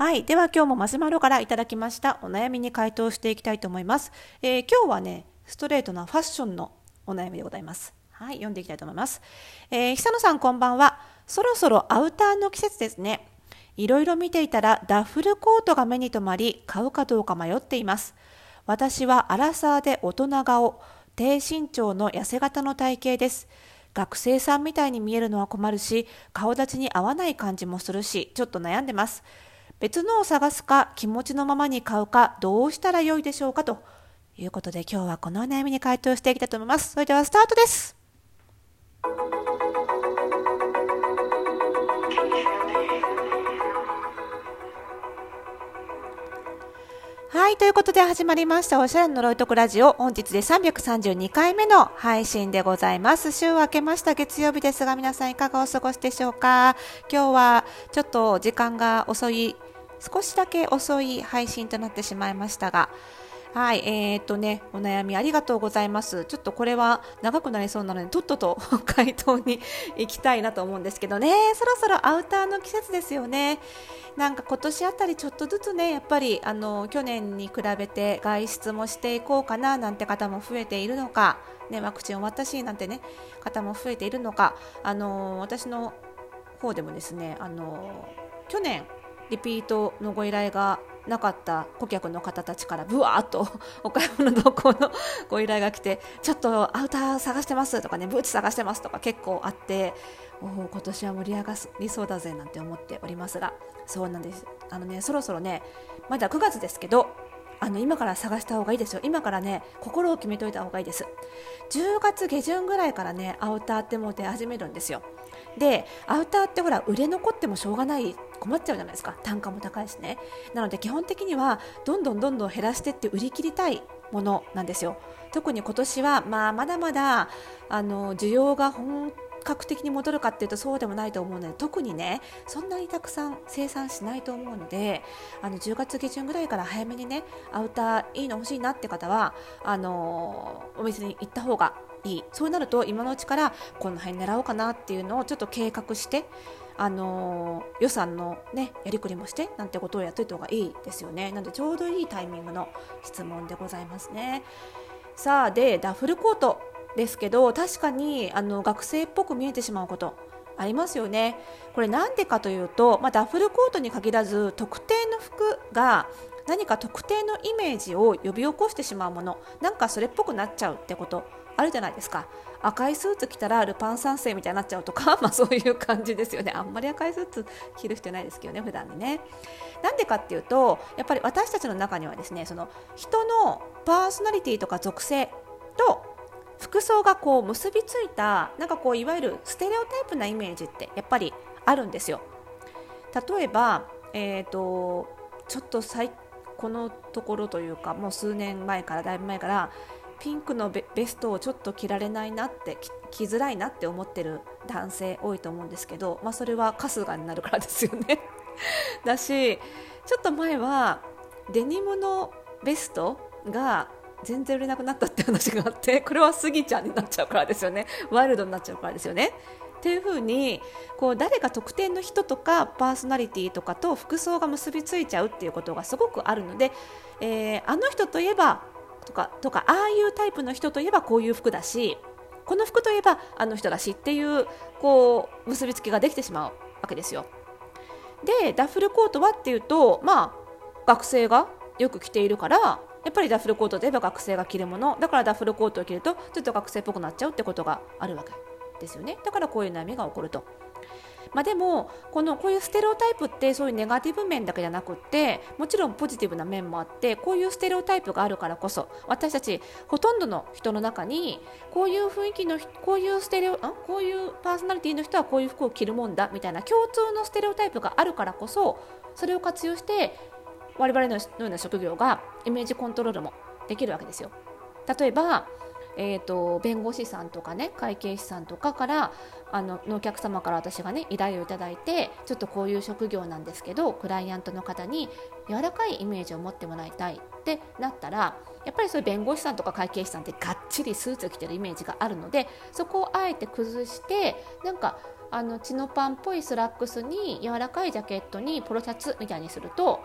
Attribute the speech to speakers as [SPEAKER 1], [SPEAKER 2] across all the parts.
[SPEAKER 1] はい。では今日もマシュマロからいただきましたお悩みに回答していきたいと思います。えー、今日はね、ストレートなファッションのお悩みでございます。はい。読んでいきたいと思います。えー、久野さんこんばんは。そろそろアウターの季節ですね。いろいろ見ていたらダッフルコートが目に留まり、買うかどうか迷っています。私はアラサーで大人顔、低身長の痩せ型の体型です。学生さんみたいに見えるのは困るし、顔立ちに合わない感じもするし、ちょっと悩んでます。別のを探すか気持ちのままに買うかどうしたらよいでしょうかということで今日はこのお悩みに回答していきたいと思います。それではスタートです。はい。ということで始まりました。おしゃれの呪いとくラジオ。本日で332回目の配信でございます。週明けました月曜日ですが、皆さんいかがお過ごしでしょうか？今日はちょっと時間が遅い少しだけ遅い配信となってしまいましたが、はい、えー、っとね、お悩みありがとうございます。ちょっとこれは長くなりそうなので、とっとと 回答に行きたいなと思うんですけどね、そろそろアウターの季節ですよね。なんか今年あたりちょっとずつね、やっぱりあの去年に比べて外出もしていこうかななんて方も増えているのか、ね、ワクチン終わったしなんてね、方も増えているのか、あの私の方でもですね、あの去年リピートのご依頼がなかった顧客の方たちからぶわーっと お買い物同行のご依頼が来てちょっとアウター探してますとかねブーツ探してますとか結構あっておお今年は盛り上がりそうだぜなんて思っておりますがそうなんです。あのねそろそろねまだ9月ですけどあの今から探した方がいいですよ。今からね心を決めといた方がいいです。10月下旬ぐらいからねアウターってもう出始めるんですよ。でアウターってほら売れ残ってもしょうがない困っちゃうじゃないですか。単価も高いしね。なので基本的にはどんどんどんどん減らしてって売り切りたいものなんですよ。特に今年は、まあ、まだまだあの需要が本格的に戻るかっていうとそうでもないと思うので特にねそんなにたくさん生産しないと思うのであの10月下旬ぐらいから早めにねアウターいいの欲しいなって方はあのお店に行った方がいいそうなると今のうちからこの辺狙おうかなっていうのをちょっと計画してあの予算の、ね、やりくりもしてなんてことをやっておいた方がいいですよね。なのでちょうどいいタイミングの質問でございますね。さあでダッフルコートですけど確かにあの学生っぽく見えてしまうことありますよね。これなんでかというと、まあ、ダフルコートに限らず特定の服が何か特定のイメージを呼び起こしてしまうものなんかそれっぽくなっちゃうってことあるじゃないですか。赤いスーツ着たらルパン三世みたいになっちゃうとか、まあ、そういう感じですよね。あんまり赤いスーツ着る人いないですけどね普段にね。なんでかっていうとやっぱり私たちの中にはですねその人のパーソナリティとか属性と服装がこう結びついたなんかこういわゆるステレオタイプなイメージってやっぱりあるんですよ。例えば、えーと、ちょっと最このところというかもう数年前からだいぶ前からピンクのベストをちょっと着られないなって着づらいなって思ってる男性多いと思うんですけど、まあ、それは春日になるからですよね。だしちょっと前はデニムのベストが全然売れなくなったって話があって これはスギちゃんになっちゃうからですよねワイルドになっちゃうからですよね。っていう風にこう誰か特定の人とかパーソナリティとかと服装が結びついちゃうっていうことがすごくあるので、えー、あの人といえばとかとかああいうタイプの人といえばこういう服だしこの服といえばあの人だしっていうこう結びつきができてしまうわけですよ。でダッフルコートはっていうとまあ学生がよく着ているからやっぱりダッフルコートといえば学生が着るものだからダッフルコートを着るとちょっと学生っぽくなっちゃうってことがあるわけですよねだからこういう悩みが起こると。まあ、でもこのこういうステレオタイプってそういうネガティブ面だけじゃなくってもちろんポジティブな面もあってこういうステレオタイプがあるからこそ私たちほとんどの人の中にこういう雰囲気のこういうステレオこういうパーソナリティの人はこういう服を着るもんだみたいな共通のステレオタイプがあるからこそそれを活用して我々のような職業がイメージコントロールもできるわけですよ。例えばえーと、弁護士さんとかね会計士さんとかからあのお客様から私がね依頼をいただいてちょっとこういう職業なんですけどクライアントの方に柔らかいイメージを持ってもらいたいってなったらやっぱりそういう弁護士さんとか会計士さんってがっちりスーツ着てるイメージがあるのでそこをあえて崩してなんかあのチノパンっぽいスラックスに柔らかいジャケットにポロシャツみたいにすると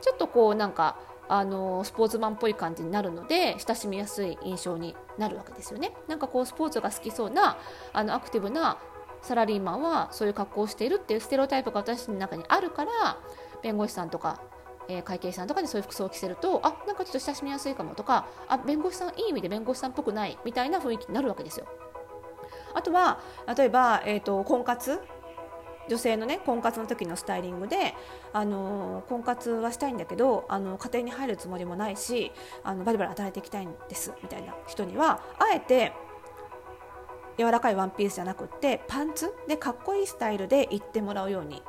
[SPEAKER 1] ちょっとこうなんかあのスポーツマンっぽい感じになるので親しみやすい印象になるわけですよね。なんかこうスポーツが好きそうなあのアクティブなサラリーマンはそういう格好をしているっていうステレオタイプが私の中にあるから弁護士さんとか、えー、会計士さんとかにそういう服装を着せるとあなんかちょっと親しみやすいかもとかあ弁護士さんいい意味で弁護士さんっぽくないみたいな雰囲気になるわけですよ。あとは例えば、えーと婚活女性のね婚活の時のスタイリングで、あの婚活はしたいんだけどあの家庭に入るつもりもないしあのバリバリ働いていきたいんですみたいな人にはあえて柔らかいワンピースじゃなくってパンツでかっこいいスタイルで行ってもらうように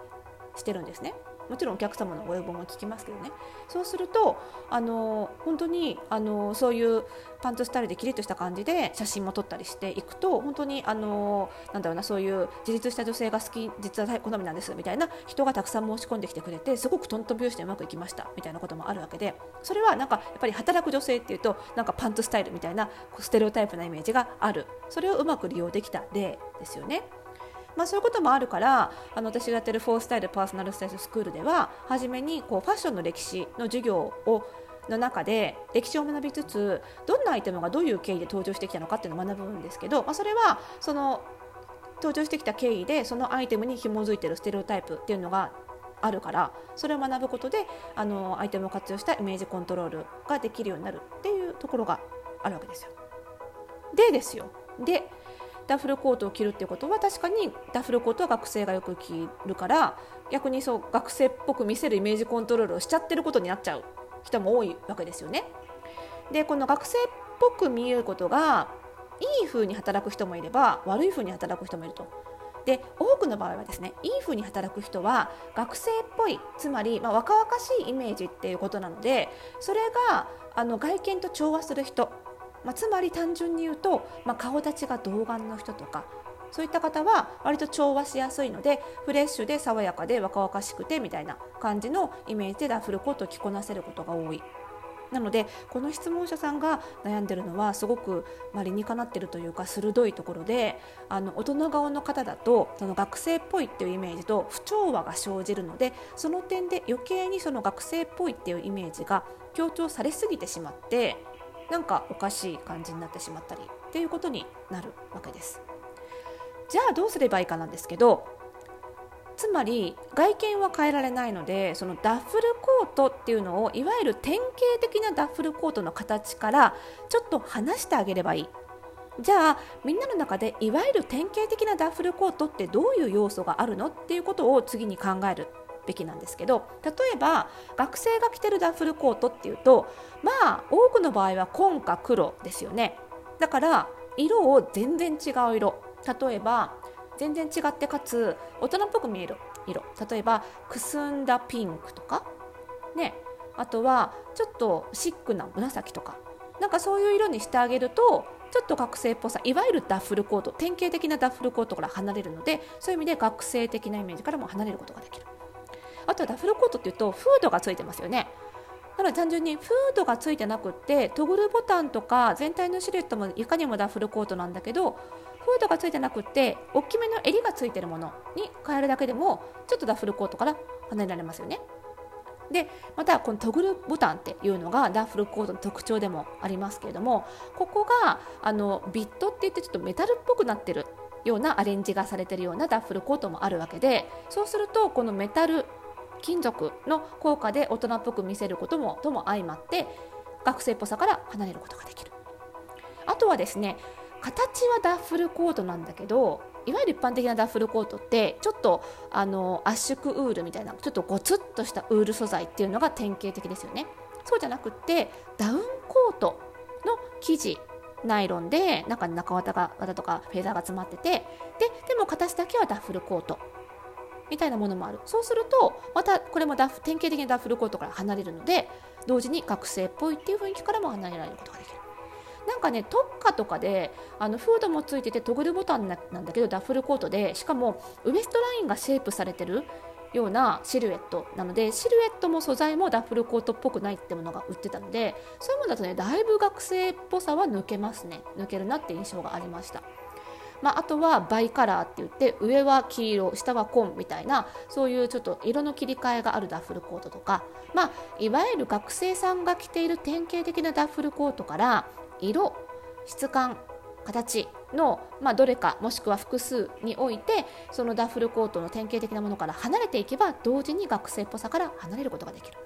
[SPEAKER 1] してるんですね。もちろんお客様のご要望も聞きますけどねそうするとあの本当にあのそういうパンツスタイルでキリッとした感じで写真も撮ったりしていくと本当にあのなんだろうなそういう自立した女性が好き実は好みなんですみたいな人がたくさん申し込んできてくれてすごくトントン拍子でうまくいきましたみたいなこともあるわけでそれはなんかやっぱり働く女性っていうとなんかパンツスタイルみたいなステレオタイプなイメージがあるそれをうまく利用できた例ですよね。まあ、そういうこともあるからあの私がやってるフォースタイルパーソナルスタイルスクールでは初めにこうファッションの歴史の授業をの中で歴史を学びつつどんなアイテムがどういう経緯で登場してきたのかっていうのを学ぶんですけど、まあ、それはその登場してきた経緯でそのアイテムに紐づいてるステレオタイプっていうのがあるからそれを学ぶことであのアイテムを活用したイメージコントロールができるようになるっていうところがあるわけですよ。でですよでダッフルコートを着るっていうことは確かにダッフルコートは学生がよく着るから逆にそう学生っぽく見せるイメージコントロールをしちゃってることになっちゃう人も多いわけですよね。でこの学生っぽく見えることがいい風に働く人もいれば悪い風に働く人もいると。で多くの場合はですねいい風に働く人は学生っぽいつまり、まあ、若々しいイメージっていうことなのでそれがあの外見と調和する人まあ、つまり単純に言うと、まあ、顔立ちが童顔の人とかそういった方は割と調和しやすいのでフレッシュで爽やかで若々しくてみたいな感じのイメージでダッフルコートを着こなせることが多い。なのでこの質問者さんが悩んでるのはすごく、まあ、理にかなってるというか鋭いところであの大人顔の方だとその学生っぽいっていうイメージと不調和が生じるのでその点で余計にその学生っぽいっていうイメージが強調されすぎてしまってなんかおかしい感じになってしまったりっていうことになるわけです。じゃあどうすればいいかなんですけどつまり外見は変えられないのでそのダッフルコートっていうのをいわゆる典型的なダッフルコートの形からちょっと離してあげればいいじゃあみんなの中でいわゆる典型的なダッフルコートってどういう要素があるのっていうことを次に考えるべきなんですけど例えば学生が着てるダッフルコートっていうとまあ多くの場合は紺か黒ですよね。だから色を全然違う色。例えば全然違ってかつ大人っぽく見える色。例えばくすんだピンクとか。ね。あとはちょっとシックな紫とか。なんかそういう色にしてあげるとちょっと学生っぽさいわゆるダッフルコート典型的なダッフルコートから離れるのでそういう意味で学生的なイメージからも離れることができる。あとダフルコートっていうとフードがついてますよねなので単純にフードがついてなくってトグルボタンとか全体のシルエットもいかにもダフルコートなんだけどフードがついてなくって大きめの襟がついてるものに変えるだけでもちょっとダフルコートから離れられますよね。でまたこのトグルボタンっていうのがダッフルコートの特徴でもありますけれどもここがあのビットって言ってちょっとメタルっぽくなってるようなアレンジがされてるようなダッフルコートもあるわけでそうするとこのメタル金属の効果で大人っぽく見せることもとも相まって学生っぽさから離れることができる。あとはですね形はダッフルコートなんだけどいわゆる一般的なダッフルコートってちょっとあの圧縮ウールみたいなちょっとゴツッとしたウール素材っていうのが典型的ですよね。そうじゃなくってダウンコートの生地ナイロンで中に中綿が綿とかフェーザーが詰まっててででも形だけはダッフルコート。みたいなものもある。そうするとまたこれもダフ典型的なダッフルコートから離れるので同時に学生っぽいっていう雰囲気からも離れられることができる。なんかね TOCCA とかであのフードもついててトグルボタンなんだけどダッフルコートでしかもウエストラインがシェイプされてるようなシルエットなのでシルエットも素材もダッフルコートっぽくないってものが売ってたのでそういうものだとねだいぶ学生っぽさは抜けますね。抜けるなって印象がありました。まあ、あとはバイカラーって言って上は黄色下は紺みたいなそういうちょっと色の切り替えがあるダッフルコートとか、まあ、いわゆる学生さんが着ている典型的なダッフルコートから色質感形の、まあ、どれかもしくは複数においてそのダッフルコートの典型的なものから離れていけば同時に学生っぽさから離れることができる。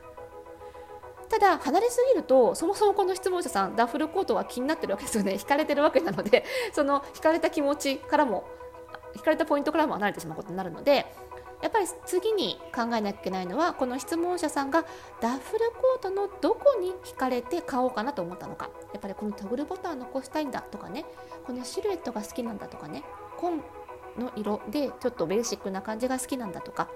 [SPEAKER 1] ただ離れすぎるとそもそもこの質問者さんダッフルコートは気になってるわけですよね。引かれてるわけなので その引かれた気持ちからも引かれたポイントからも離れてしまうことになるのでやっぱり次に考えなきゃいけないのはこの質問者さんがダッフルコートのどこに惹かれて買おうかなと思ったのか。やっぱりこのトグルボタンを残したいんだとかね。このシルエットが好きなんだとかね。紺の色でちょっとベーシックな感じが好きなんだとか。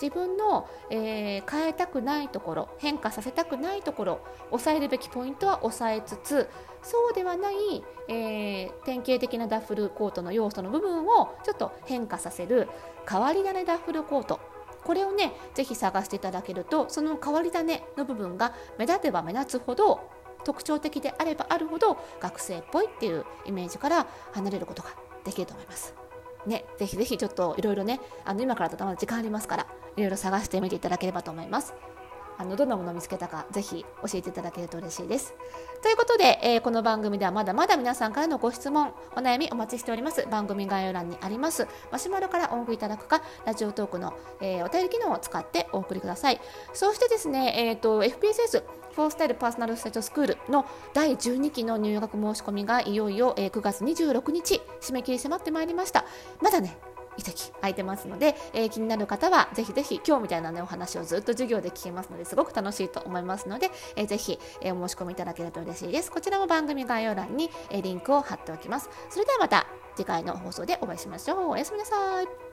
[SPEAKER 1] 自分の、えー、変えたくないところ変化させたくないところ抑えるべきポイントは抑えつつそうではない、えー、典型的なダッフルコートの要素の部分をちょっと変化させる変わり種ダッフルコートこれをねぜひ探していただけるとその変わり種の部分が目立てば目立つほど特徴的であればあるほど学生っぽいっていうイメージから離れることができると思います。ね、ぜひぜひちょっといろいろね、あの今からだとまだ時間ありますから、いろいろ探してみていただければと思います。あのどんなものを見つけたかぜひ教えていただけると嬉しいです。ということで、えー、この番組ではまだまだ皆さんからのご質問、お悩みお待ちしております。番組概要欄にありますマシュマロからお送りいただくか、ラジオトークの、えー、お便り機能を使ってお送りください。そしてですね、えーと、FPSS フォースタイルパーソナルステートスクールの第12期の入学申し込みがいよいよ、えー、9月26日締め切り迫ってまいりました。まだね、お席空いてますので、えー、気になる方はぜひぜひ今日みたいな、ね、お話をずっと授業で聞けますのですごく楽しいと思いますので、えー、ぜひ、えー、お申し込みいただけると嬉しいです。こちらも番組概要欄に、えー、リンクを貼っておきます。それではまた次回の放送でお会いしましょう。おやすみなさい。